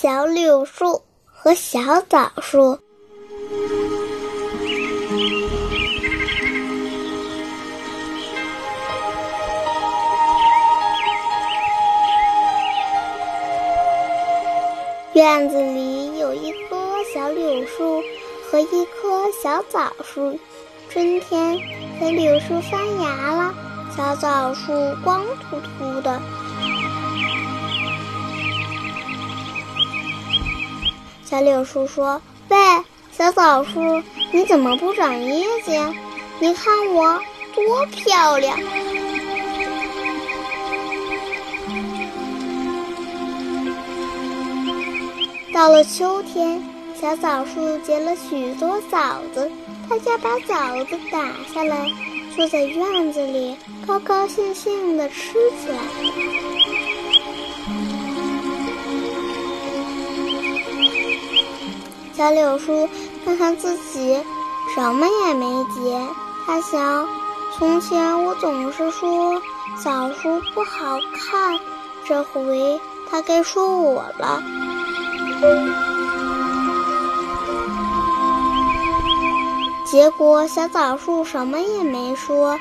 小柳树和小枣树。院子里有一棵小柳树和一棵小枣树。春天，小柳树发芽了，小枣树光秃秃的。小柳树说：“喂，小枣树，你怎么不长叶子呀？你看我多漂亮！”到了秋天，小枣树结了许多枣子，大家把枣子打下来，坐在院子里，高高兴兴地吃起来。小柳树看看自己，什么也没结。他想，从前我总是说枣树不好看，这回他该说我了。结果小枣树什么也没说，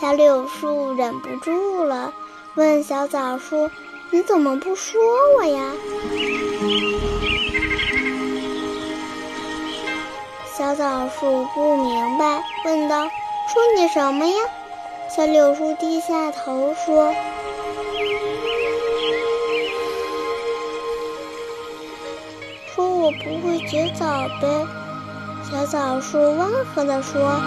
小柳树忍不住了，问小枣树：“你怎么不说我呀？”小枣树不明白，问道：“说你什么呀？”小柳树低下头说：“说我不会结枣呗。”小枣树温和地说：“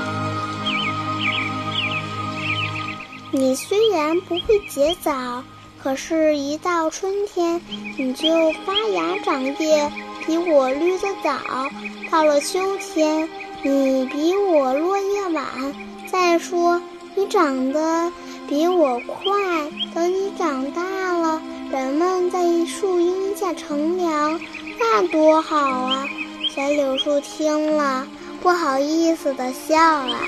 你虽然不会结枣，可是，一到春天，你就发芽长叶。”比我绿的早，到了秋天，你比我落叶晚。再说，你长得比我快，等你长大了，人们在树荫下乘凉，那多好啊！小柳树听了，不好意思地笑了。